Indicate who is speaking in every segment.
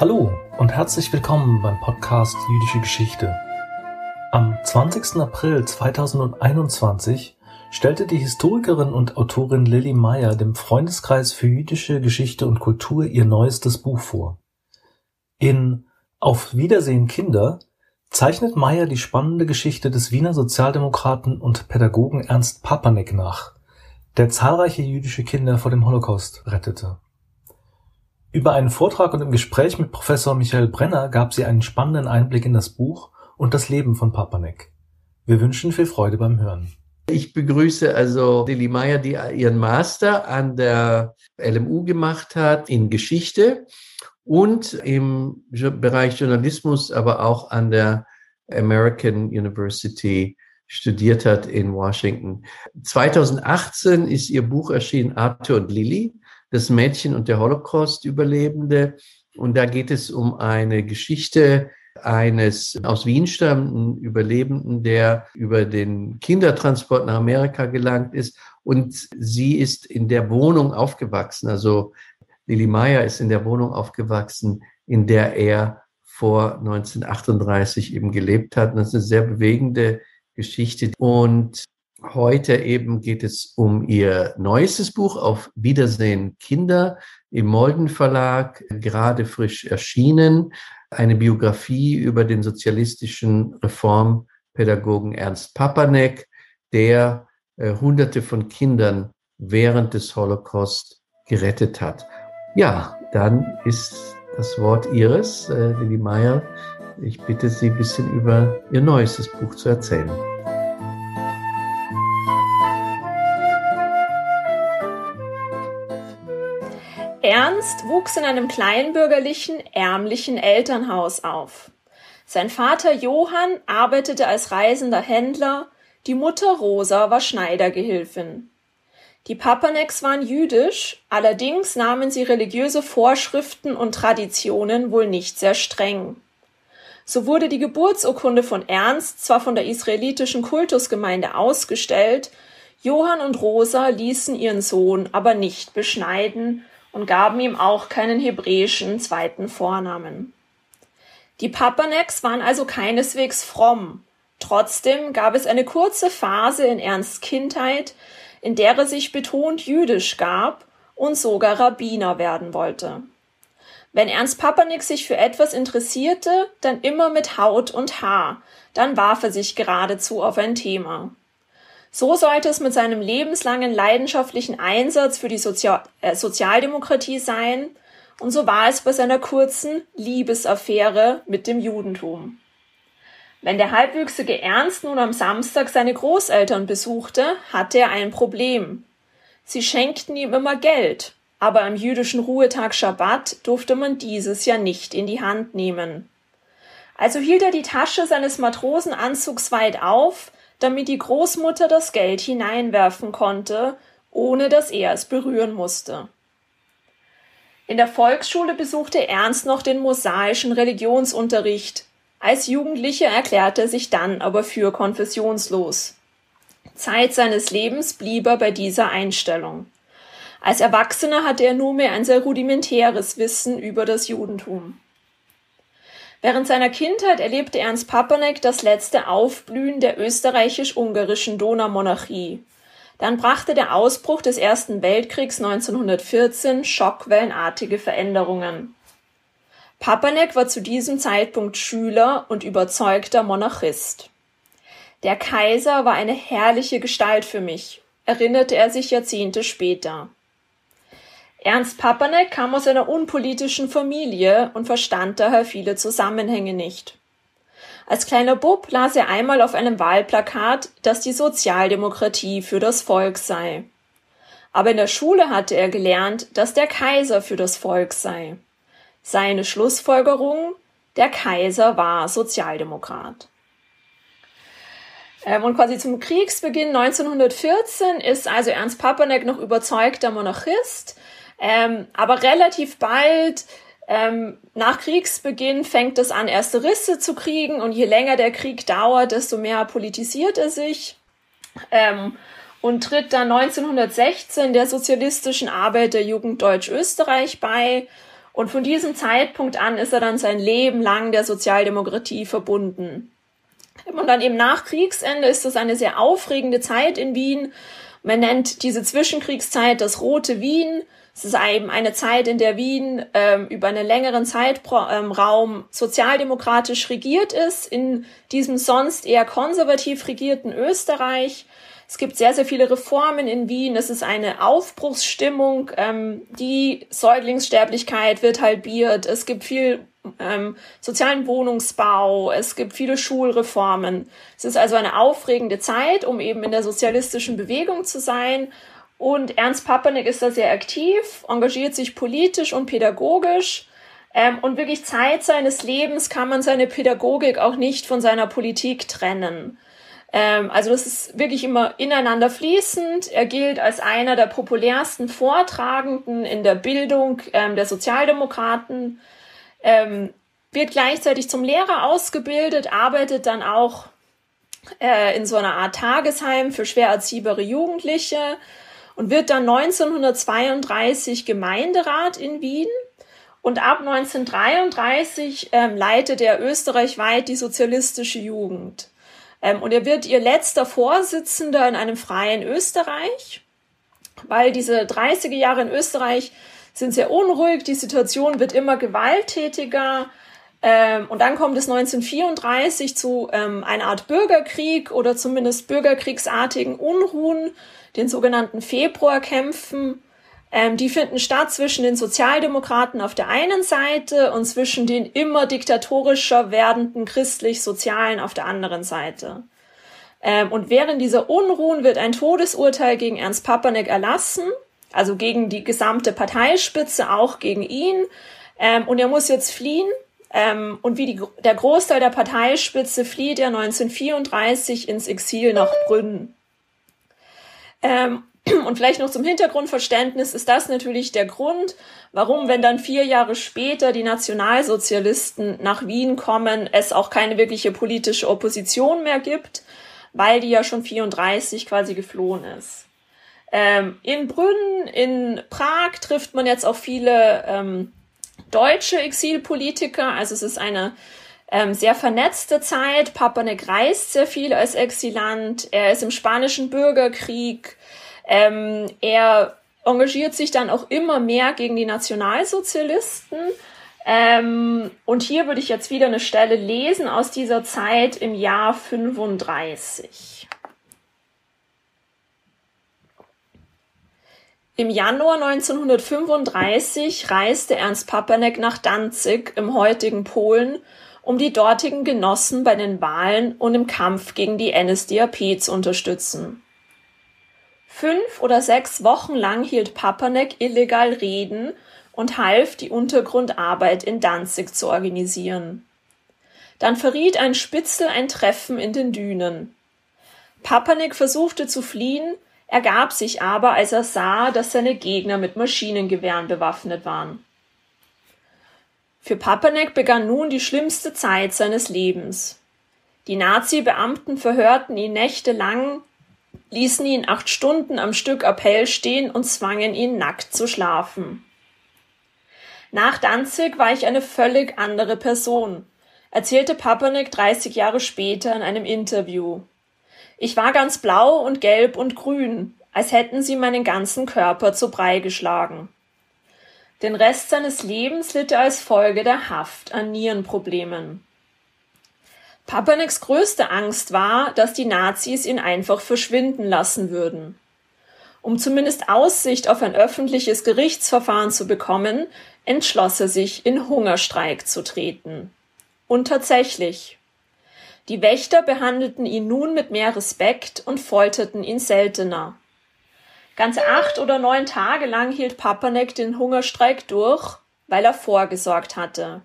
Speaker 1: Hallo und herzlich willkommen beim Podcast Jüdische Geschichte. Am 20. April 2021 stellte die Historikerin und Autorin Lilly Meyer dem Freundeskreis für jüdische Geschichte und Kultur ihr neuestes Buch vor. In Auf Wiedersehen Kinder zeichnet Meyer die spannende Geschichte des Wiener Sozialdemokraten und Pädagogen Ernst Papanek nach, der zahlreiche jüdische Kinder vor dem Holocaust rettete. Über einen Vortrag und im Gespräch mit Professor Michael Brenner gab sie einen spannenden Einblick in das Buch und das Leben von Papanek. Wir wünschen viel Freude beim Hören.
Speaker 2: Ich begrüße also Lili Meyer, die ihren Master an der LMU gemacht hat in Geschichte und im Bereich Journalismus, aber auch an der American University studiert hat in Washington. 2018 ist ihr Buch erschienen, Arthur und Lilly das Mädchen und der Holocaust-Überlebende. Und da geht es um eine Geschichte eines aus Wien stammenden Überlebenden, der über den Kindertransport nach Amerika gelangt ist. Und sie ist in der Wohnung aufgewachsen. Also Lili Meyer ist in der Wohnung aufgewachsen, in der er vor 1938 eben gelebt hat. Und das ist eine sehr bewegende Geschichte. Und Heute eben geht es um ihr neuestes Buch auf Wiedersehen Kinder im Molden Verlag, gerade frisch erschienen. Eine Biografie über den sozialistischen Reformpädagogen Ernst Papanek, der äh, Hunderte von Kindern während des Holocaust gerettet hat. Ja, dann ist das Wort Ihres, äh, Lili Meyer. Ich bitte Sie, ein bisschen über Ihr neuestes Buch zu erzählen.
Speaker 3: Ernst wuchs in einem kleinbürgerlichen, ärmlichen Elternhaus auf. Sein Vater Johann arbeitete als reisender Händler, die Mutter Rosa war Schneidergehilfin. Die Papaneks waren jüdisch, allerdings nahmen sie religiöse Vorschriften und Traditionen wohl nicht sehr streng. So wurde die Geburtsurkunde von Ernst zwar von der israelitischen Kultusgemeinde ausgestellt, Johann und Rosa ließen ihren Sohn aber nicht beschneiden und gaben ihm auch keinen hebräischen zweiten Vornamen. Die Papaneks waren also keineswegs fromm. Trotzdem gab es eine kurze Phase in Ernsts Kindheit, in der er sich betont jüdisch gab und sogar Rabbiner werden wollte. Wenn Ernst Papanik sich für etwas interessierte, dann immer mit Haut und Haar, dann warf er sich geradezu auf ein Thema. So sollte es mit seinem lebenslangen leidenschaftlichen Einsatz für die Sozial äh, Sozialdemokratie sein, und so war es bei seiner kurzen Liebesaffäre mit dem Judentum. Wenn der halbwüchsige Ernst nun am Samstag seine Großeltern besuchte, hatte er ein Problem. Sie schenkten ihm immer Geld, aber am jüdischen Ruhetag Schabbat durfte man dieses ja nicht in die Hand nehmen. Also hielt er die Tasche seines Matrosenanzugs weit auf, damit die Großmutter das Geld hineinwerfen konnte, ohne dass er es berühren musste. In der Volksschule besuchte Ernst noch den mosaischen Religionsunterricht. Als Jugendlicher erklärte er sich dann aber für konfessionslos. Zeit seines Lebens blieb er bei dieser Einstellung. Als Erwachsener hatte er nunmehr ein sehr rudimentäres Wissen über das Judentum. Während seiner Kindheit erlebte Ernst Papanek das letzte Aufblühen der österreichisch-ungarischen Donaumonarchie. Dann brachte der Ausbruch des Ersten Weltkriegs 1914 schockwellenartige Veränderungen. Papanek war zu diesem Zeitpunkt Schüler und überzeugter Monarchist. Der Kaiser war eine herrliche Gestalt für mich, erinnerte er sich Jahrzehnte später. Ernst Papanek kam aus einer unpolitischen Familie und verstand daher viele Zusammenhänge nicht. Als kleiner Bub las er einmal auf einem Wahlplakat, dass die Sozialdemokratie für das Volk sei. Aber in der Schule hatte er gelernt, dass der Kaiser für das Volk sei. Seine Schlussfolgerung, der Kaiser war Sozialdemokrat. Ähm, und quasi zum Kriegsbeginn 1914 ist also Ernst Papanek noch überzeugter Monarchist, ähm, aber relativ bald ähm, nach Kriegsbeginn fängt es an, erste Risse zu kriegen und je länger der Krieg dauert, desto mehr politisiert er sich ähm, und tritt dann 1916 der Sozialistischen Arbeiterjugend Deutsch-Österreich bei Und von diesem Zeitpunkt an ist er dann sein Leben lang der Sozialdemokratie verbunden. Und dann eben nach Kriegsende ist das eine sehr aufregende Zeit in Wien. Man nennt diese Zwischenkriegszeit das Rote Wien. Es ist eben eine Zeit, in der Wien ähm, über einen längeren Zeitraum ähm, sozialdemokratisch regiert ist, in diesem sonst eher konservativ regierten Österreich. Es gibt sehr, sehr viele Reformen in Wien. Es ist eine Aufbruchsstimmung. Ähm, die Säuglingssterblichkeit wird halbiert. Es gibt viel ähm, sozialen Wohnungsbau. Es gibt viele Schulreformen. Es ist also eine aufregende Zeit, um eben in der sozialistischen Bewegung zu sein. Und Ernst Papanek ist da sehr aktiv, engagiert sich politisch und pädagogisch. Ähm, und wirklich Zeit seines Lebens kann man seine Pädagogik auch nicht von seiner Politik trennen. Ähm, also das ist wirklich immer ineinander fließend. Er gilt als einer der populärsten Vortragenden in der Bildung ähm, der Sozialdemokraten, ähm, wird gleichzeitig zum Lehrer ausgebildet, arbeitet dann auch äh, in so einer Art Tagesheim für schwer erziehbare Jugendliche und wird dann 1932 Gemeinderat in Wien. Und ab 1933 ähm, leitet er österreichweit die sozialistische Jugend. Ähm, und er wird ihr letzter Vorsitzender in einem freien Österreich, weil diese 30er Jahre in Österreich sind sehr unruhig, die Situation wird immer gewalttätiger. Ähm, und dann kommt es 1934 zu ähm, einer Art Bürgerkrieg oder zumindest bürgerkriegsartigen Unruhen, den sogenannten Februarkämpfen. Ähm, die finden statt zwischen den Sozialdemokraten auf der einen Seite und zwischen den immer diktatorischer werdenden christlich-sozialen auf der anderen Seite. Ähm, und während dieser Unruhen wird ein Todesurteil gegen Ernst Papanek erlassen, also gegen die gesamte Parteispitze, auch gegen ihn. Ähm, und er muss jetzt fliehen. Ähm, und wie die, der Großteil der Parteispitze flieht er 1934 ins Exil nach Brünn. Ähm, und vielleicht noch zum Hintergrundverständnis ist das natürlich der Grund, warum, wenn dann vier Jahre später die Nationalsozialisten nach Wien kommen, es auch keine wirkliche politische Opposition mehr gibt, weil die ja schon 34 quasi geflohen ist. Ähm, in Brünn, in Prag trifft man jetzt auch viele ähm, deutsche Exilpolitiker. Also es ist eine ähm, sehr vernetzte Zeit. Papanek reist sehr viel als Exilant. Er ist im spanischen Bürgerkrieg. Ähm, er engagiert sich dann auch immer mehr gegen die Nationalsozialisten. Ähm, und hier würde ich jetzt wieder eine Stelle lesen aus dieser Zeit im Jahr 35. Im Januar 1935 reiste Ernst Papanek nach Danzig im heutigen Polen, um die dortigen Genossen bei den Wahlen und im Kampf gegen die NSDAP zu unterstützen. Fünf oder sechs Wochen lang hielt Papanek illegal Reden und half, die Untergrundarbeit in Danzig zu organisieren. Dann verriet ein Spitzel ein Treffen in den Dünen. Papanek versuchte zu fliehen, ergab sich aber, als er sah, dass seine Gegner mit Maschinengewehren bewaffnet waren. Für Papanek begann nun die schlimmste Zeit seines Lebens. Die Nazi-Beamten verhörten ihn nächtelang, ließen ihn acht Stunden am Stück Appell stehen und zwangen ihn nackt zu schlafen. Nach Danzig war ich eine völlig andere Person, erzählte Papanek 30 Jahre später in einem Interview. Ich war ganz blau und gelb und grün, als hätten sie meinen ganzen Körper zu Brei geschlagen. Den Rest seines Lebens litt er als Folge der Haft an Nierenproblemen. Papaneks größte Angst war, dass die Nazis ihn einfach verschwinden lassen würden. Um zumindest Aussicht auf ein öffentliches Gerichtsverfahren zu bekommen, entschloss er sich, in Hungerstreik zu treten. Und tatsächlich. Die Wächter behandelten ihn nun mit mehr Respekt und folterten ihn seltener. Ganze acht oder neun Tage lang hielt Papanek den Hungerstreik durch, weil er vorgesorgt hatte.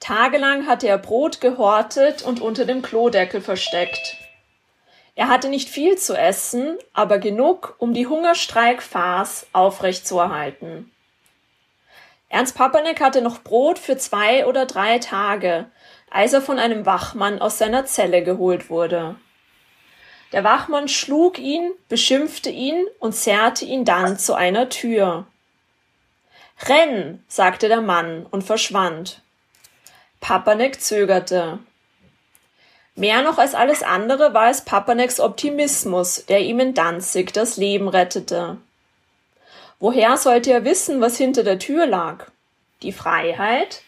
Speaker 3: Tagelang hatte er Brot gehortet und unter dem Klodeckel versteckt. Er hatte nicht viel zu essen, aber genug, um die Hungerstreikfarce aufrechtzuerhalten. Ernst Papanek hatte noch Brot für zwei oder drei Tage, als er von einem Wachmann aus seiner Zelle geholt wurde. Der Wachmann schlug ihn, beschimpfte ihn und zerrte ihn dann zu einer Tür. Renn, sagte der Mann und verschwand. Papanek zögerte. Mehr noch als alles andere war es Papaneks Optimismus, der ihm in Danzig das Leben rettete. Woher sollte er wissen, was hinter der Tür lag? Die Freiheit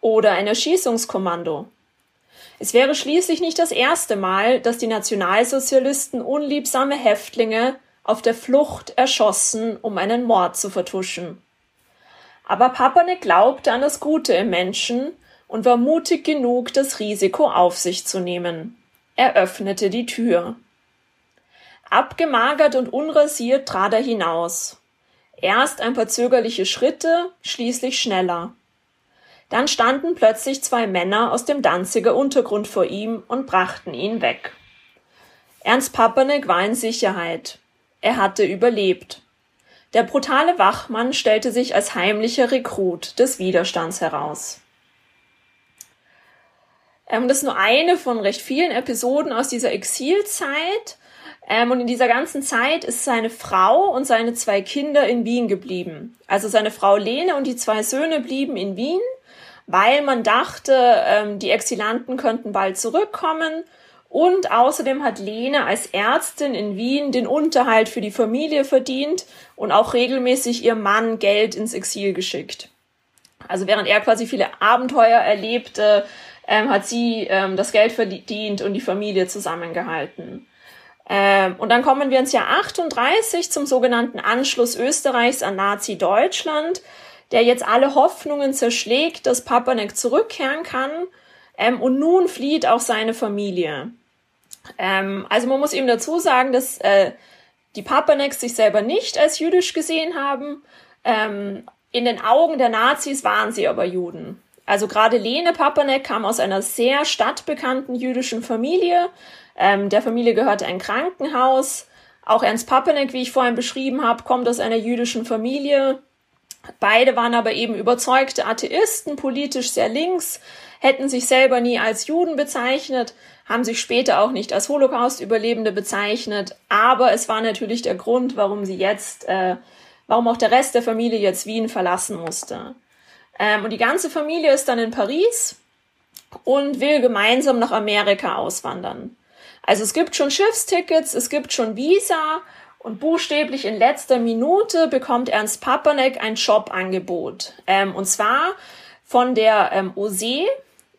Speaker 3: oder ein Erschießungskommando? Es wäre schließlich nicht das erste Mal, dass die Nationalsozialisten unliebsame Häftlinge auf der Flucht erschossen, um einen Mord zu vertuschen. Aber Papanek glaubte an das Gute im Menschen und war mutig genug, das Risiko auf sich zu nehmen. Er öffnete die Tür. Abgemagert und unrasiert trat er hinaus. Erst ein paar zögerliche Schritte, schließlich schneller. Dann standen plötzlich zwei Männer aus dem Danziger Untergrund vor ihm und brachten ihn weg. Ernst Papanek war in Sicherheit. Er hatte überlebt. Der brutale Wachmann stellte sich als heimlicher Rekrut des Widerstands heraus. Ähm, das ist nur eine von recht vielen Episoden aus dieser Exilzeit. Ähm, und in dieser ganzen Zeit ist seine Frau und seine zwei Kinder in Wien geblieben. Also seine Frau Lene und die zwei Söhne blieben in Wien, weil man dachte, ähm, die Exilanten könnten bald zurückkommen. Und außerdem hat Lene als Ärztin in Wien den Unterhalt für die Familie verdient und auch regelmäßig ihr Mann Geld ins Exil geschickt. Also während er quasi viele Abenteuer erlebte, ähm, hat sie ähm, das Geld verdient und die Familie zusammengehalten. Ähm, und dann kommen wir ins Jahr 38 zum sogenannten Anschluss Österreichs an Nazi-Deutschland, der jetzt alle Hoffnungen zerschlägt, dass Papanek zurückkehren kann. Ähm, und nun flieht auch seine Familie. Ähm, also man muss eben dazu sagen, dass äh, die Papaneks sich selber nicht als jüdisch gesehen haben. Ähm, in den Augen der Nazis waren sie aber Juden. Also gerade Lene Papanek kam aus einer sehr stadtbekannten jüdischen Familie. Ähm, der Familie gehörte ein Krankenhaus. Auch Ernst Papanek, wie ich vorhin beschrieben habe, kommt aus einer jüdischen Familie. Beide waren aber eben überzeugte Atheisten, politisch sehr links, hätten sich selber nie als Juden bezeichnet, haben sich später auch nicht als Holocaust-Überlebende bezeichnet. Aber es war natürlich der Grund, warum sie jetzt, äh, warum auch der Rest der Familie jetzt Wien verlassen musste. Ähm, und die ganze Familie ist dann in Paris und will gemeinsam nach Amerika auswandern. Also es gibt schon Schiffstickets, es gibt schon Visa und buchstäblich in letzter Minute bekommt Ernst Papanek ein Jobangebot. Ähm, und zwar von der ähm, OSE,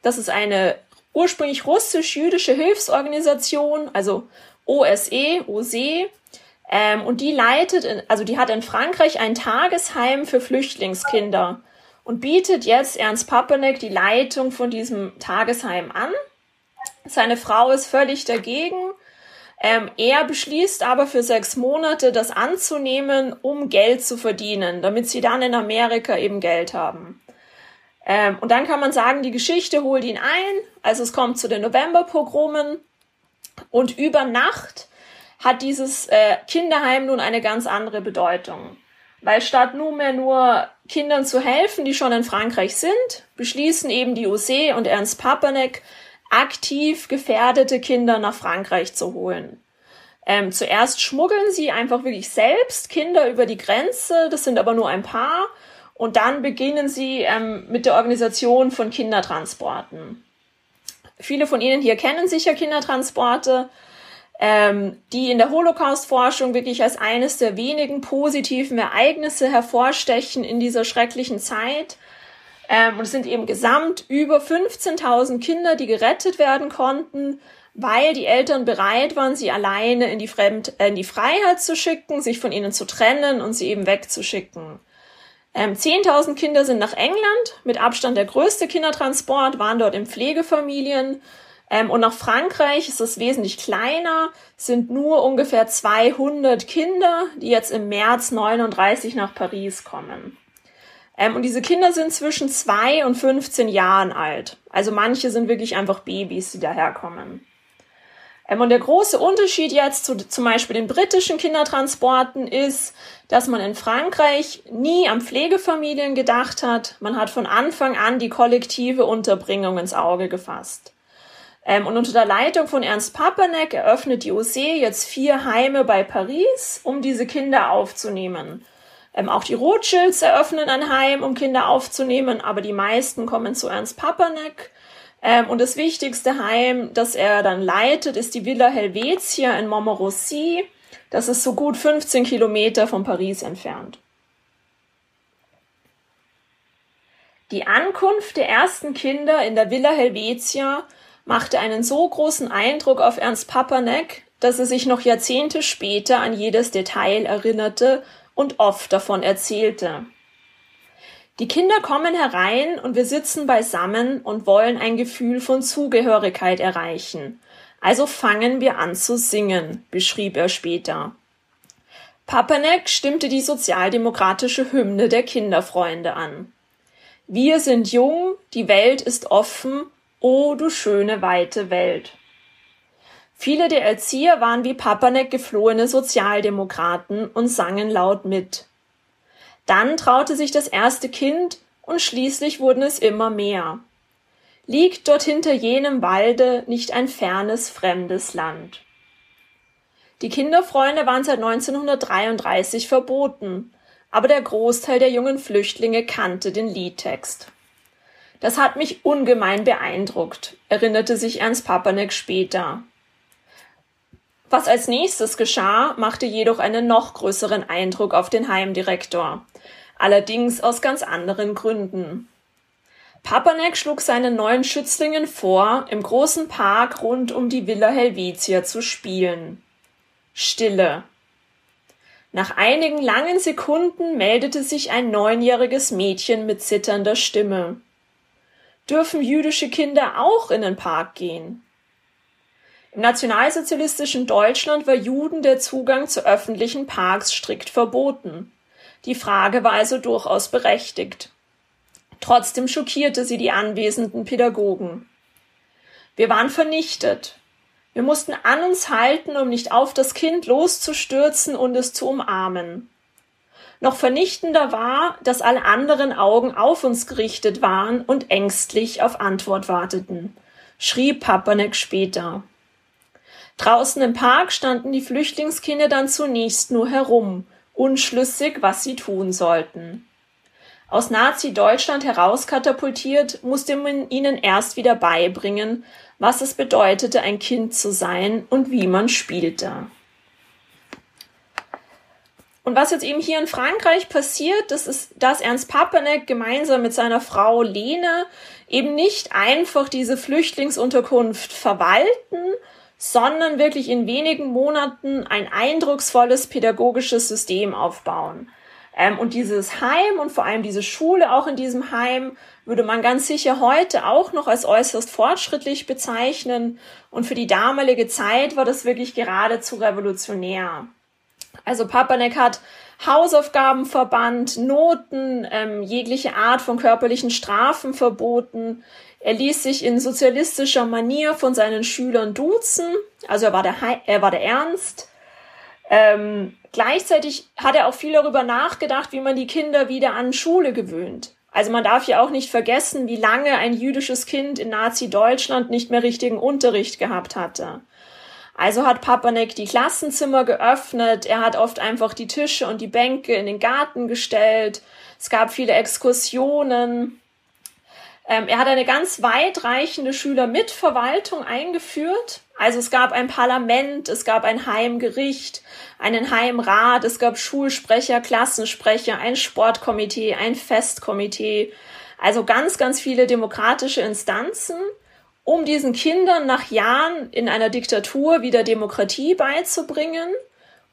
Speaker 3: das ist eine ursprünglich russisch-jüdische Hilfsorganisation, also OSE, OSE, ähm, und die leitet, in, also die hat in Frankreich ein Tagesheim für Flüchtlingskinder und bietet jetzt Ernst Papanek die Leitung von diesem Tagesheim an. Seine Frau ist völlig dagegen. Ähm, er beschließt aber für sechs Monate das anzunehmen, um Geld zu verdienen, damit sie dann in Amerika eben Geld haben. Ähm, und dann kann man sagen, die Geschichte holt ihn ein. Also es kommt zu den Novemberpogromen und über Nacht hat dieses äh, Kinderheim nun eine ganz andere Bedeutung. Weil statt nunmehr nur Kindern zu helfen, die schon in Frankreich sind, beschließen eben die OSE und Ernst Papanek, aktiv gefährdete Kinder nach Frankreich zu holen. Ähm, zuerst schmuggeln sie einfach wirklich selbst Kinder über die Grenze, das sind aber nur ein paar, und dann beginnen sie ähm, mit der Organisation von Kindertransporten. Viele von Ihnen hier kennen sicher Kindertransporte ähm, die in der Holocaust-Forschung wirklich als eines der wenigen positiven Ereignisse hervorstechen in dieser schrecklichen Zeit. Ähm, und es sind eben gesamt über 15.000 Kinder, die gerettet werden konnten, weil die Eltern bereit waren, sie alleine in die, Fremd äh, in die Freiheit zu schicken, sich von ihnen zu trennen und sie eben wegzuschicken. Ähm, 10.000 Kinder sind nach England, mit Abstand der größte Kindertransport, waren dort in Pflegefamilien ähm, und nach Frankreich ist es wesentlich kleiner, sind nur ungefähr 200 Kinder, die jetzt im März 39 nach Paris kommen. Ähm, und diese Kinder sind zwischen zwei und 15 Jahren alt. Also manche sind wirklich einfach Babys, die daherkommen. Ähm, und der große Unterschied jetzt zu zum Beispiel den britischen Kindertransporten ist, dass man in Frankreich nie an Pflegefamilien gedacht hat. Man hat von Anfang an die kollektive Unterbringung ins Auge gefasst. Ähm, und unter der Leitung von Ernst Papanek eröffnet die OSE jetzt vier Heime bei Paris, um diese Kinder aufzunehmen. Ähm, auch die Rothschilds eröffnen ein Heim, um Kinder aufzunehmen, aber die meisten kommen zu Ernst Papanek. Ähm, und das wichtigste Heim, das er dann leitet, ist die Villa Helvetia in Montmorency. Das ist so gut 15 Kilometer von Paris entfernt. Die Ankunft der ersten Kinder in der Villa Helvetia machte einen so großen Eindruck auf Ernst Papanek, dass er sich noch Jahrzehnte später an jedes Detail erinnerte und oft davon erzählte. Die Kinder kommen herein und wir sitzen beisammen und wollen ein Gefühl von Zugehörigkeit erreichen. Also fangen wir an zu singen, beschrieb er später. Papanek stimmte die sozialdemokratische Hymne der Kinderfreunde an. Wir sind jung, die Welt ist offen, o du schöne weite Welt. Viele der Erzieher waren wie Papanek geflohene Sozialdemokraten und sangen laut mit. Dann traute sich das erste Kind und schließlich wurden es immer mehr. Liegt dort hinter jenem Walde nicht ein fernes, fremdes Land? Die Kinderfreunde waren seit 1933 verboten, aber der Großteil der jungen Flüchtlinge kannte den Liedtext. Das hat mich ungemein beeindruckt, erinnerte sich Ernst Papanek später. Was als nächstes geschah, machte jedoch einen noch größeren Eindruck auf den Heimdirektor. Allerdings aus ganz anderen Gründen. Papanek schlug seinen neuen Schützlingen vor, im großen Park rund um die Villa Helvetia zu spielen. Stille. Nach einigen langen Sekunden meldete sich ein neunjähriges Mädchen mit zitternder Stimme. Dürfen jüdische Kinder auch in den Park gehen? Im nationalsozialistischen Deutschland war Juden der Zugang zu öffentlichen Parks strikt verboten. Die Frage war also durchaus berechtigt. Trotzdem schockierte sie die anwesenden Pädagogen. Wir waren vernichtet. Wir mussten an uns halten, um nicht auf das Kind loszustürzen und es zu umarmen. Noch vernichtender war, dass alle anderen Augen auf uns gerichtet waren und ängstlich auf Antwort warteten, schrieb Papanek später. Draußen im Park standen die Flüchtlingskinder dann zunächst nur herum, unschlüssig, was sie tun sollten. Aus Nazi-Deutschland herauskatapultiert, musste man ihnen erst wieder beibringen, was es bedeutete, ein Kind zu sein und wie man spielte. Und was jetzt eben hier in Frankreich passiert, das ist, dass Ernst Papanek gemeinsam mit seiner Frau Lene eben nicht einfach diese Flüchtlingsunterkunft verwalten, sondern wirklich in wenigen Monaten ein eindrucksvolles pädagogisches System aufbauen. Ähm, und dieses Heim und vor allem diese Schule auch in diesem Heim würde man ganz sicher heute auch noch als äußerst fortschrittlich bezeichnen. Und für die damalige Zeit war das wirklich geradezu revolutionär. Also Papanek hat Hausaufgaben verbannt, Noten, ähm, jegliche Art von körperlichen Strafen verboten. Er ließ sich in sozialistischer Manier von seinen Schülern duzen, also er war der, He er war der Ernst. Ähm, gleichzeitig hat er auch viel darüber nachgedacht, wie man die Kinder wieder an Schule gewöhnt. Also man darf ja auch nicht vergessen, wie lange ein jüdisches Kind in Nazi-Deutschland nicht mehr richtigen Unterricht gehabt hatte. Also hat Papanek die Klassenzimmer geöffnet, er hat oft einfach die Tische und die Bänke in den Garten gestellt, es gab viele Exkursionen, ähm, er hat eine ganz weitreichende Schülermitverwaltung eingeführt. Also es gab ein Parlament, es gab ein Heimgericht, einen Heimrat, es gab Schulsprecher, Klassensprecher, ein Sportkomitee, ein Festkomitee. Also ganz, ganz viele demokratische Instanzen, um diesen Kindern nach Jahren in einer Diktatur wieder Demokratie beizubringen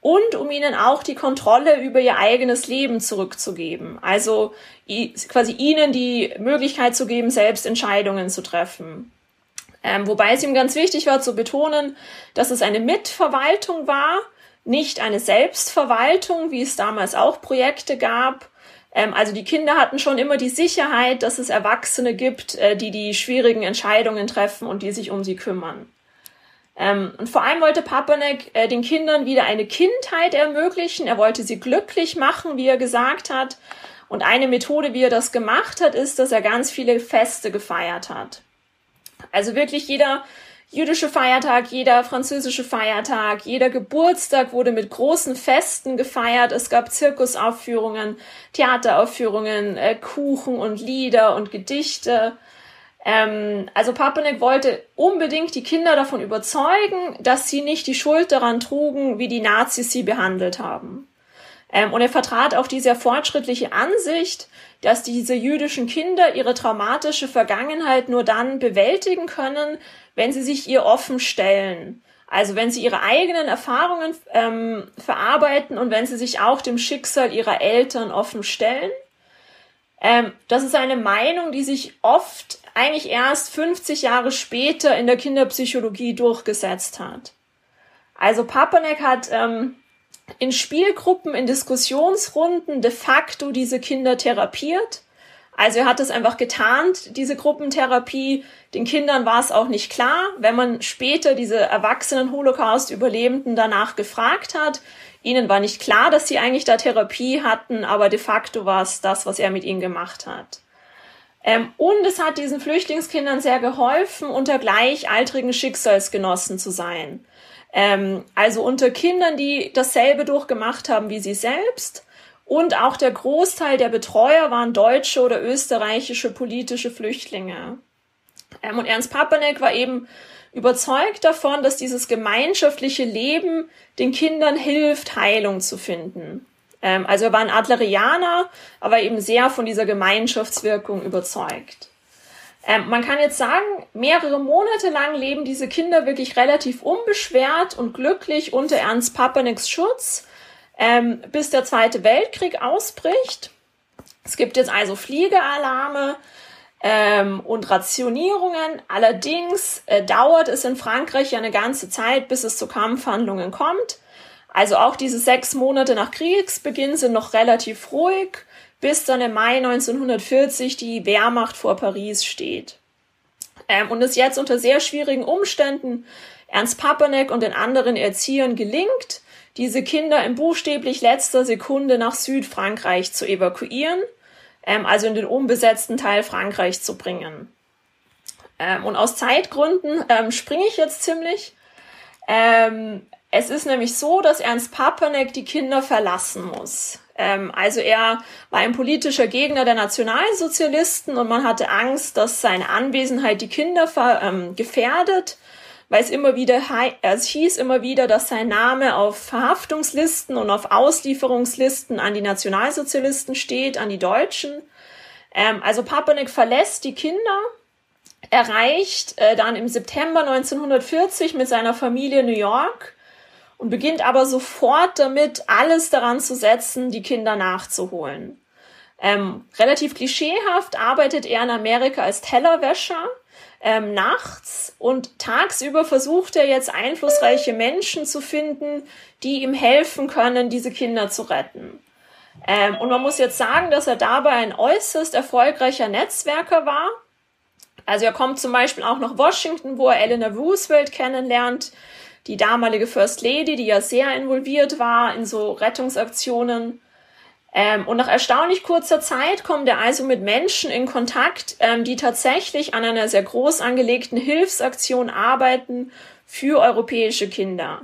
Speaker 3: und um ihnen auch die Kontrolle über ihr eigenes Leben zurückzugeben. Also quasi ihnen die Möglichkeit zu geben, selbst Entscheidungen zu treffen. Ähm, wobei es ihm ganz wichtig war zu betonen, dass es eine Mitverwaltung war, nicht eine Selbstverwaltung, wie es damals auch Projekte gab. Ähm, also die Kinder hatten schon immer die Sicherheit, dass es Erwachsene gibt, äh, die die schwierigen Entscheidungen treffen und die sich um sie kümmern. Ähm, und vor allem wollte Papanek äh, den Kindern wieder eine Kindheit ermöglichen. Er wollte sie glücklich machen, wie er gesagt hat. Und eine Methode, wie er das gemacht hat, ist, dass er ganz viele Feste gefeiert hat. Also wirklich jeder, jüdische Feiertag, jeder französische Feiertag, jeder Geburtstag wurde mit großen Festen gefeiert. Es gab Zirkusaufführungen, Theateraufführungen, äh, Kuchen und Lieder und Gedichte. Ähm, also Papanek wollte unbedingt die Kinder davon überzeugen, dass sie nicht die Schuld daran trugen, wie die Nazis sie behandelt haben. Ähm, und er vertrat auch die sehr fortschrittliche Ansicht, dass diese jüdischen Kinder ihre traumatische Vergangenheit nur dann bewältigen können, wenn sie sich ihr offen stellen. Also wenn sie ihre eigenen Erfahrungen ähm, verarbeiten und wenn sie sich auch dem Schicksal ihrer Eltern offen stellen. Ähm, das ist eine Meinung, die sich oft eigentlich erst 50 Jahre später in der Kinderpsychologie durchgesetzt hat. Also Papanek hat ähm, in Spielgruppen, in Diskussionsrunden de facto diese Kinder therapiert also er hat es einfach getarnt, diese Gruppentherapie. Den Kindern war es auch nicht klar. Wenn man später diese erwachsenen Holocaust-Überlebenden danach gefragt hat, ihnen war nicht klar, dass sie eigentlich da Therapie hatten, aber de facto war es das, was er mit ihnen gemacht hat. Ähm, und es hat diesen Flüchtlingskindern sehr geholfen, unter gleichaltrigen Schicksalsgenossen zu sein. Ähm, also unter Kindern, die dasselbe durchgemacht haben wie sie selbst und auch der Großteil der Betreuer waren deutsche oder österreichische politische Flüchtlinge. Ähm, und Ernst Papanek war eben überzeugt davon, dass dieses gemeinschaftliche Leben den Kindern hilft, Heilung zu finden. Ähm, also er war ein Adlerianer, aber eben sehr von dieser Gemeinschaftswirkung überzeugt. Ähm, man kann jetzt sagen, mehrere Monate lang leben diese Kinder wirklich relativ unbeschwert und glücklich unter Ernst Papaneks Schutz ähm, bis der Zweite Weltkrieg ausbricht. Es gibt jetzt also Fliegealarme ähm, und Rationierungen. Allerdings äh, dauert es in Frankreich ja eine ganze Zeit, bis es zu Kampfhandlungen kommt. Also auch diese sechs Monate nach Kriegsbeginn sind noch relativ ruhig, bis dann im Mai 1940 die Wehrmacht vor Paris steht. Ähm, und es jetzt unter sehr schwierigen Umständen Ernst Papanek und den anderen Erziehern gelingt, diese Kinder in buchstäblich letzter Sekunde nach Südfrankreich zu evakuieren, ähm, also in den unbesetzten Teil Frankreichs zu bringen. Ähm, und aus Zeitgründen ähm, springe ich jetzt ziemlich. Ähm, es ist nämlich so, dass Ernst Papanek die Kinder verlassen muss. Ähm, also er war ein politischer Gegner der Nationalsozialisten und man hatte Angst, dass seine Anwesenheit die Kinder ähm, gefährdet weil es immer wieder, es hieß immer wieder, dass sein Name auf Verhaftungslisten und auf Auslieferungslisten an die Nationalsozialisten steht, an die Deutschen. Ähm, also Papanek verlässt die Kinder, erreicht äh, dann im September 1940 mit seiner Familie New York und beginnt aber sofort damit, alles daran zu setzen, die Kinder nachzuholen. Ähm, relativ klischeehaft arbeitet er in Amerika als Tellerwäscher ähm, nachts und tagsüber versucht er jetzt einflussreiche Menschen zu finden, die ihm helfen können, diese Kinder zu retten. Ähm, und man muss jetzt sagen, dass er dabei ein äußerst erfolgreicher Netzwerker war. Also er kommt zum Beispiel auch nach Washington, wo er Eleanor Roosevelt kennenlernt, die damalige First Lady, die ja sehr involviert war in so Rettungsaktionen. Ähm, und nach erstaunlich kurzer Zeit kommt er also mit Menschen in Kontakt, ähm, die tatsächlich an einer sehr groß angelegten Hilfsaktion arbeiten für europäische Kinder.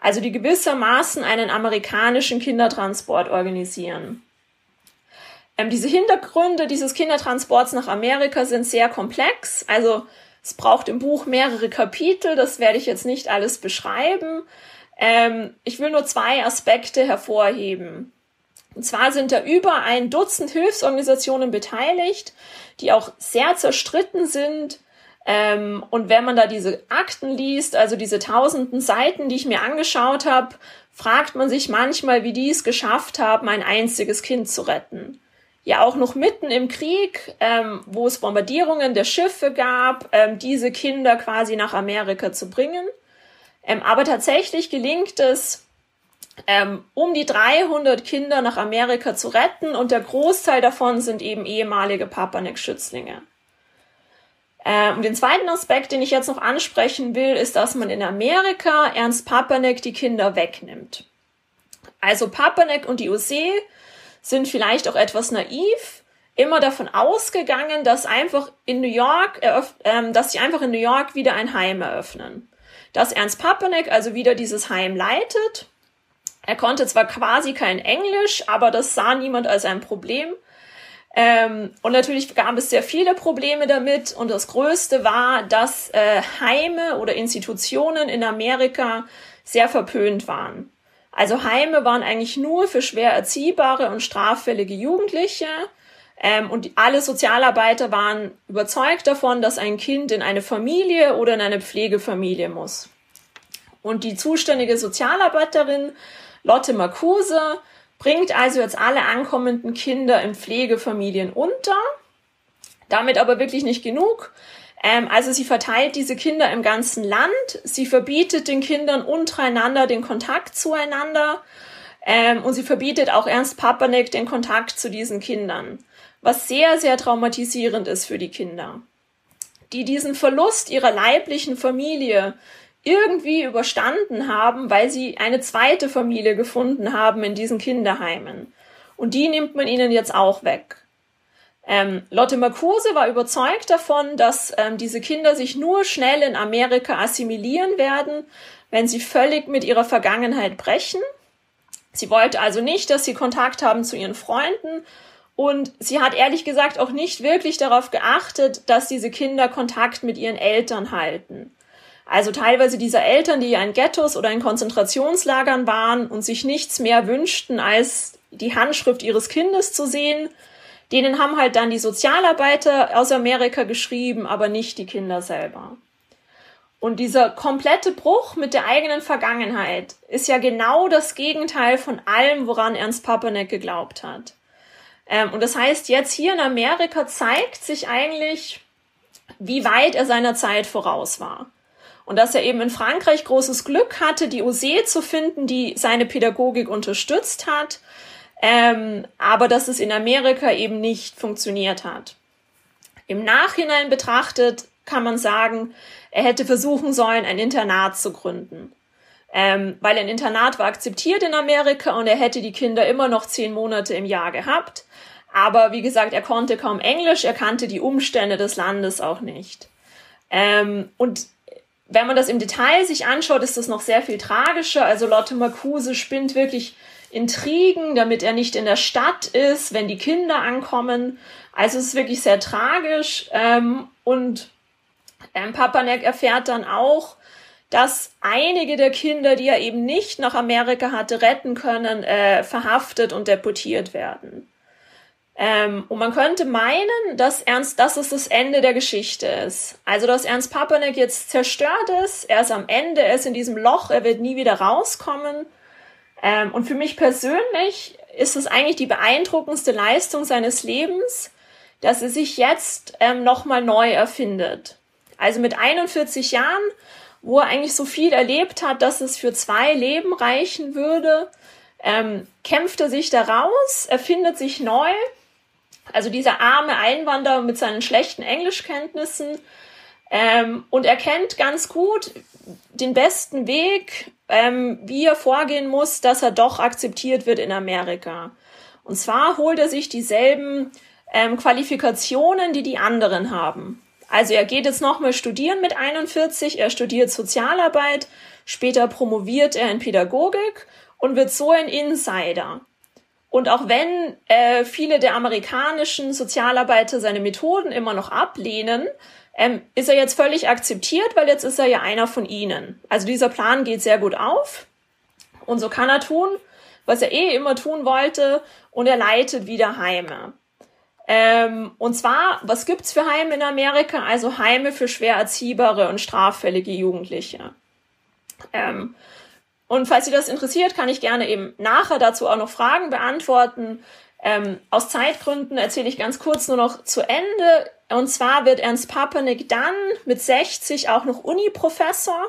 Speaker 3: Also die gewissermaßen einen amerikanischen Kindertransport organisieren. Ähm, diese Hintergründe dieses Kindertransports nach Amerika sind sehr komplex. Also es braucht im Buch mehrere Kapitel, das werde ich jetzt nicht alles beschreiben. Ähm, ich will nur zwei Aspekte hervorheben. Und zwar sind da über ein Dutzend Hilfsorganisationen beteiligt, die auch sehr zerstritten sind. Ähm, und wenn man da diese Akten liest, also diese tausenden Seiten, die ich mir angeschaut habe, fragt man sich manchmal, wie die es geschafft haben, ein einziges Kind zu retten. Ja, auch noch mitten im Krieg, ähm, wo es Bombardierungen der Schiffe gab, ähm, diese Kinder quasi nach Amerika zu bringen. Ähm, aber tatsächlich gelingt es, ähm, um die 300 Kinder nach Amerika zu retten und der Großteil davon sind eben ehemalige Papanek-Schützlinge. Ähm, und den zweiten Aspekt, den ich jetzt noch ansprechen will, ist, dass man in Amerika Ernst Papanek die Kinder wegnimmt. Also Papanek und die Ose sind vielleicht auch etwas naiv. immer davon ausgegangen, dass einfach in New York, ähm, dass sie einfach in New York wieder ein Heim eröffnen. Dass Ernst Papanek also wieder dieses Heim leitet. Er konnte zwar quasi kein Englisch, aber das sah niemand als ein Problem. Ähm, und natürlich gab es sehr viele Probleme damit. Und das Größte war, dass äh, Heime oder Institutionen in Amerika sehr verpönt waren. Also Heime waren eigentlich nur für schwer erziehbare und straffällige Jugendliche. Ähm, und alle Sozialarbeiter waren überzeugt davon, dass ein Kind in eine Familie oder in eine Pflegefamilie muss. Und die zuständige Sozialarbeiterin Lotte Marcuse bringt also jetzt alle ankommenden Kinder in Pflegefamilien unter. Damit aber wirklich nicht genug. Ähm, also sie verteilt diese Kinder im ganzen Land. Sie verbietet den Kindern untereinander den Kontakt zueinander. Ähm, und sie verbietet auch Ernst Papanek den Kontakt zu diesen Kindern. Was sehr, sehr traumatisierend ist für die Kinder. Die diesen Verlust ihrer leiblichen Familie irgendwie überstanden haben, weil sie eine zweite Familie gefunden haben in diesen Kinderheimen. Und die nimmt man ihnen jetzt auch weg. Ähm, Lotte Marcuse war überzeugt davon, dass ähm, diese Kinder sich nur schnell in Amerika assimilieren werden, wenn sie völlig mit ihrer Vergangenheit brechen. Sie wollte also nicht, dass sie Kontakt haben zu ihren Freunden und sie hat ehrlich gesagt auch nicht wirklich darauf geachtet, dass diese Kinder Kontakt mit ihren Eltern halten. Also teilweise dieser Eltern, die ja in Ghettos oder in Konzentrationslagern waren und sich nichts mehr wünschten, als die Handschrift ihres Kindes zu sehen, denen haben halt dann die Sozialarbeiter aus Amerika geschrieben, aber nicht die Kinder selber. Und dieser komplette Bruch mit der eigenen Vergangenheit ist ja genau das Gegenteil von allem, woran Ernst Papanek geglaubt hat. Ähm, und das heißt, jetzt hier in Amerika zeigt sich eigentlich, wie weit er seiner Zeit voraus war. Und dass er eben in Frankreich großes Glück hatte, die OSE zu finden, die seine Pädagogik unterstützt hat ähm, aber dass es in Amerika eben nicht funktioniert hat. Im Nachhinein betrachtet kann man sagen, er hätte versuchen sollen, ein Internat zu gründen. Ähm, weil ein Internat war akzeptiert in Amerika und er hätte die Kinder immer noch zehn Monate im Jahr gehabt. Aber wie gesagt, er konnte kaum Englisch, er kannte die Umstände des Landes auch nicht. Ähm, und wenn man das im Detail sich anschaut, ist das noch sehr viel tragischer. Also Lotte Marcuse spinnt wirklich Intrigen, damit er nicht in der Stadt ist, wenn die Kinder ankommen. Also es ist wirklich sehr tragisch. Ähm, und ähm, Papanek erfährt dann auch, dass einige der Kinder, die er eben nicht nach Amerika hatte retten können, äh, verhaftet und deportiert werden. Ähm, und man könnte meinen, dass Ernst, dass es das Ende der Geschichte ist. Also, dass Ernst Papanek jetzt zerstört ist, er ist am Ende, er ist in diesem Loch, er wird nie wieder rauskommen. Ähm, und für mich persönlich ist es eigentlich die beeindruckendste Leistung seines Lebens, dass er sich jetzt ähm, nochmal neu erfindet. Also mit 41 Jahren, wo er eigentlich so viel erlebt hat, dass es für zwei Leben reichen würde, ähm, kämpft er sich da raus, erfindet sich neu. Also dieser arme Einwanderer mit seinen schlechten Englischkenntnissen ähm, und erkennt ganz gut den besten Weg, ähm, wie er vorgehen muss, dass er doch akzeptiert wird in Amerika. Und zwar holt er sich dieselben ähm, Qualifikationen, die die anderen haben. Also er geht jetzt nochmal studieren mit 41, er studiert Sozialarbeit, später promoviert er in Pädagogik und wird so ein Insider. Und auch wenn äh, viele der amerikanischen Sozialarbeiter seine Methoden immer noch ablehnen, ähm, ist er jetzt völlig akzeptiert, weil jetzt ist er ja einer von ihnen. Also dieser Plan geht sehr gut auf und so kann er tun, was er eh immer tun wollte und er leitet wieder Heime. Ähm, und zwar, was gibt's für Heime in Amerika? Also Heime für schwer erziehbare und straffällige Jugendliche. Ähm, und falls Sie das interessiert, kann ich gerne eben nachher dazu auch noch Fragen beantworten. Ähm, aus Zeitgründen erzähle ich ganz kurz nur noch zu Ende. Und zwar wird Ernst Papanik dann mit 60 auch noch Uni-Professor.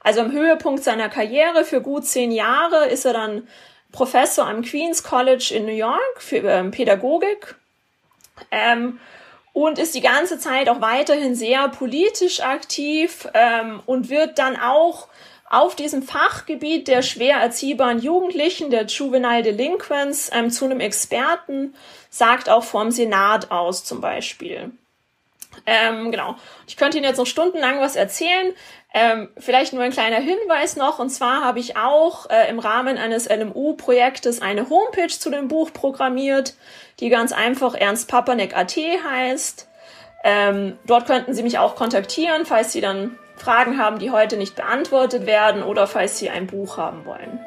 Speaker 3: Also am Höhepunkt seiner Karriere für gut zehn Jahre ist er dann Professor am Queens College in New York für ähm, Pädagogik. Ähm, und ist die ganze Zeit auch weiterhin sehr politisch aktiv ähm, und wird dann auch auf diesem Fachgebiet der schwer erziehbaren Jugendlichen, der Juvenile Delinquents, ähm, zu einem Experten, sagt auch vom Senat aus zum Beispiel. Ähm, genau. Ich könnte Ihnen jetzt noch stundenlang was erzählen. Ähm, vielleicht nur ein kleiner Hinweis noch. Und zwar habe ich auch äh, im Rahmen eines LMU-Projektes eine Homepage zu dem Buch programmiert, die ganz einfach Ernst Papanek.at heißt. Ähm, dort könnten Sie mich auch kontaktieren, falls Sie dann Fragen haben, die heute nicht beantwortet werden oder falls Sie ein Buch haben wollen.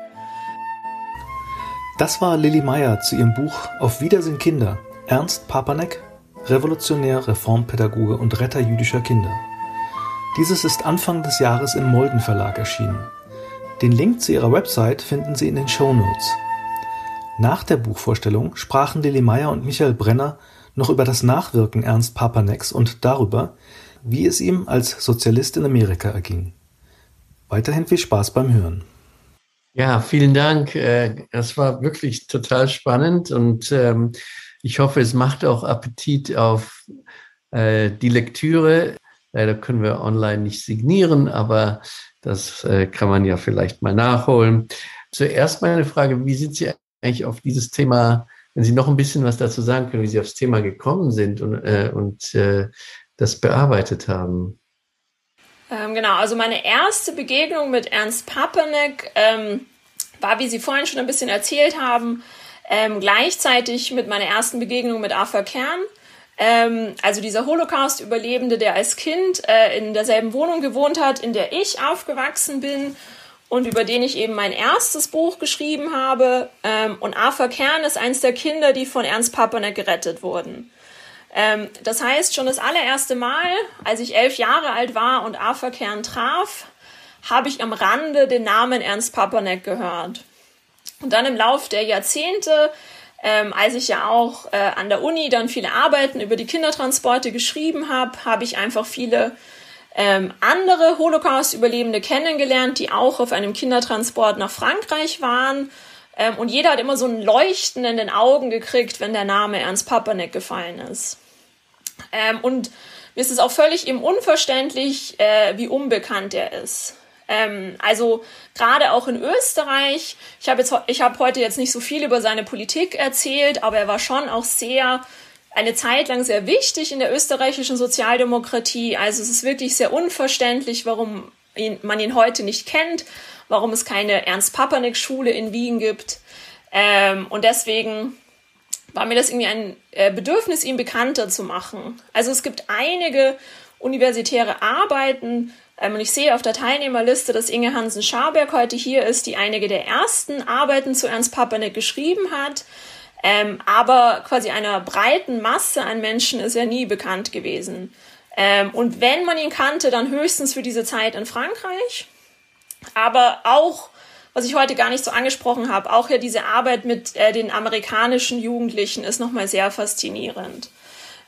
Speaker 1: Das war Lilly Meyer zu ihrem Buch Auf Wiedersehen Kinder. Ernst Papanek, Revolutionär, Reformpädagoge und Retter jüdischer Kinder. Dieses ist Anfang des Jahres im Molden Verlag erschienen. Den Link zu ihrer Website finden Sie in den Show Notes. Nach der Buchvorstellung sprachen Lilly Meyer und Michael Brenner noch über das Nachwirken Ernst Papaneks und darüber, wie es ihm als Sozialist in Amerika erging. Weiterhin viel Spaß beim Hören.
Speaker 2: Ja, vielen Dank. Das äh, war wirklich total spannend und ähm, ich hoffe, es macht auch Appetit auf äh, die Lektüre. Leider können wir online nicht signieren, aber das äh, kann man ja vielleicht mal nachholen. Zuerst meine Frage, wie sind Sie eigentlich auf dieses Thema, wenn Sie noch ein bisschen was dazu sagen können, wie Sie aufs Thema gekommen sind und, äh, und äh, das bearbeitet haben?
Speaker 3: Ähm, genau, also meine erste Begegnung mit Ernst Papanek ähm, war, wie Sie vorhin schon ein bisschen erzählt haben, ähm, gleichzeitig mit meiner ersten Begegnung mit Arthur Kern. Ähm, also dieser Holocaust-Überlebende, der als Kind äh, in derselben Wohnung gewohnt hat, in der ich aufgewachsen bin und über den ich eben mein erstes Buch geschrieben habe. Ähm, und Arthur Kern ist eins der Kinder, die von Ernst Papanek gerettet wurden. Ähm, das heißt, schon das allererste Mal, als ich elf Jahre alt war und Kern traf, habe ich am Rande den Namen Ernst Papanek gehört. Und dann im Lauf der Jahrzehnte, ähm, als ich ja auch äh, an der Uni dann viele Arbeiten über die Kindertransporte geschrieben habe, habe ich einfach viele ähm, andere Holocaust-Überlebende kennengelernt, die auch auf einem Kindertransport nach Frankreich waren. Ähm, und jeder hat immer so ein Leuchten in den Augen gekriegt, wenn der Name Ernst Papanek gefallen ist. Ähm, und mir ist es auch völlig eben unverständlich, äh, wie unbekannt er ist. Ähm, also gerade auch in Österreich. Ich habe habe heute jetzt nicht so viel über seine Politik erzählt, aber er war schon auch sehr eine Zeit lang sehr wichtig in der österreichischen Sozialdemokratie. Also es ist wirklich sehr unverständlich, warum ihn, man ihn heute nicht kennt, warum es keine Ernst-Papanek-Schule in Wien gibt. Ähm, und deswegen war mir das irgendwie ein äh, Bedürfnis, ihn bekannter zu machen. Also es gibt einige universitäre Arbeiten, ähm, und ich sehe auf der Teilnehmerliste, dass Inge Hansen-Scharberg heute hier ist, die einige der ersten Arbeiten zu Ernst Papanek geschrieben hat. Ähm, aber quasi einer breiten Masse an Menschen ist er nie bekannt gewesen. Ähm, und wenn man ihn kannte, dann höchstens für diese Zeit in Frankreich. Aber auch, was ich heute gar nicht so angesprochen habe, auch ja diese Arbeit mit äh, den amerikanischen Jugendlichen ist nochmal sehr faszinierend.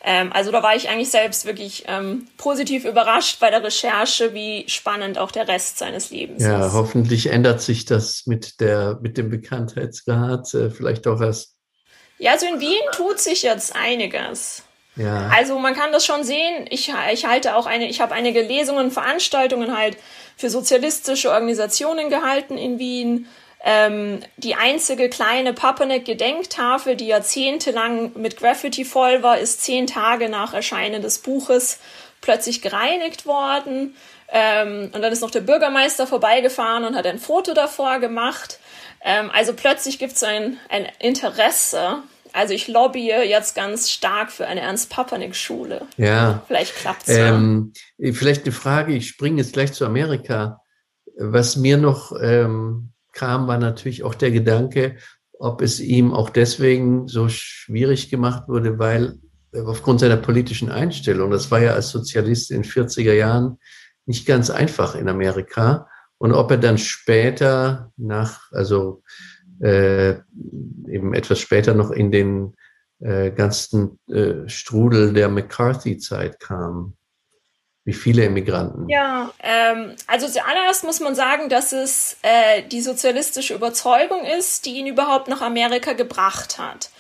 Speaker 3: Ähm, also da war ich eigentlich selbst wirklich ähm, positiv überrascht bei der Recherche, wie spannend auch der Rest seines Lebens
Speaker 2: ja,
Speaker 3: ist.
Speaker 2: Ja, hoffentlich ändert sich das mit der mit dem Bekanntheitsgrad äh, vielleicht auch erst.
Speaker 3: Ja, also in Wien tut sich jetzt einiges. Also man kann das schon sehen. Ich, ich halte auch eine, ich habe einige Lesungen, Veranstaltungen halt für sozialistische Organisationen gehalten in Wien. Ähm, die einzige kleine Papanek-Gedenktafel, die jahrzehntelang mit Graffiti voll war, ist zehn Tage nach Erscheinen des Buches plötzlich gereinigt worden. Ähm, und dann ist noch der Bürgermeister vorbeigefahren und hat ein Foto davor gemacht. Ähm, also plötzlich gibt es ein, ein Interesse. Also ich lobbye jetzt ganz stark für eine Ernst-Papanek-Schule.
Speaker 2: Ja.
Speaker 3: Vielleicht klappt
Speaker 2: es. Ähm, vielleicht eine Frage, ich springe jetzt gleich zu Amerika. Was mir noch ähm, kam, war natürlich auch der Gedanke, ob es ihm auch deswegen so schwierig gemacht wurde, weil aufgrund seiner politischen Einstellung, das war ja als Sozialist in 40er Jahren nicht ganz einfach in Amerika. Und ob er dann später nach, also äh, eben etwas später noch in den äh, ganzen äh, Strudel der McCarthy-Zeit kam wie viele Immigranten?
Speaker 3: Ja, ähm, also zuallererst muss man sagen, dass es äh, die sozialistische Überzeugung ist, die ihn überhaupt nach Amerika gebracht hat.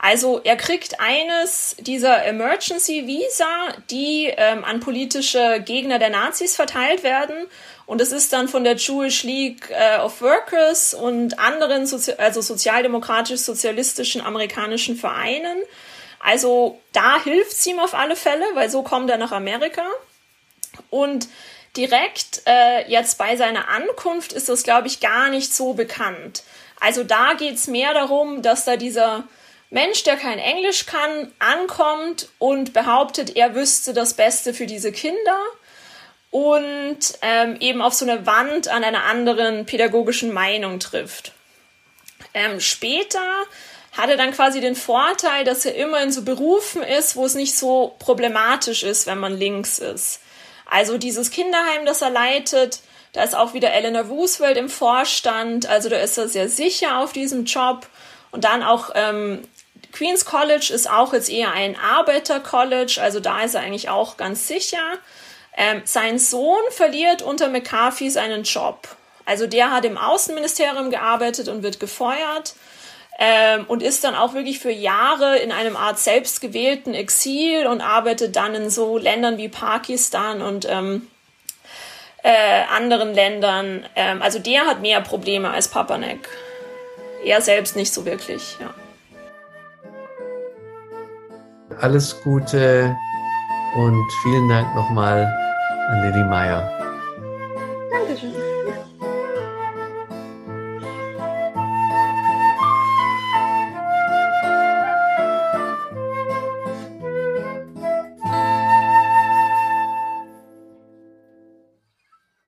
Speaker 3: Also er kriegt eines dieser Emergency Visa, die ähm, an politische Gegner der Nazis verteilt werden. Und es ist dann von der Jewish League äh, of Workers und anderen Sozi also sozialdemokratisch-sozialistischen amerikanischen Vereinen. Also da hilft es ihm auf alle Fälle, weil so kommt er nach Amerika. Und direkt äh, jetzt bei seiner Ankunft ist das, glaube ich, gar nicht so bekannt. Also da geht es mehr darum, dass da dieser Mensch, der kein Englisch kann, ankommt und behauptet, er wüsste das Beste für diese Kinder und ähm, eben auf so eine Wand an einer anderen pädagogischen Meinung trifft. Ähm, später hat er dann quasi den Vorteil, dass er immer in so Berufen ist, wo es nicht so problematisch ist, wenn man links ist. Also dieses Kinderheim, das er leitet, da ist auch wieder Eleanor Roosevelt im Vorstand, also da ist er sehr sicher auf diesem Job. Und dann auch ähm, Queens College ist auch jetzt eher ein Arbeiter-College, also da ist er eigentlich auch ganz sicher. Ähm, sein Sohn verliert unter McCarthy seinen Job. Also der hat im Außenministerium gearbeitet und wird gefeuert ähm, und ist dann auch wirklich für Jahre in einem Art selbstgewählten Exil und arbeitet dann in so Ländern wie Pakistan und ähm, äh, anderen Ländern. Ähm, also der hat mehr Probleme als Papanek. Er selbst nicht so wirklich, ja.
Speaker 2: Alles Gute und vielen Dank nochmal an Lilly Meyer.
Speaker 3: Dankeschön.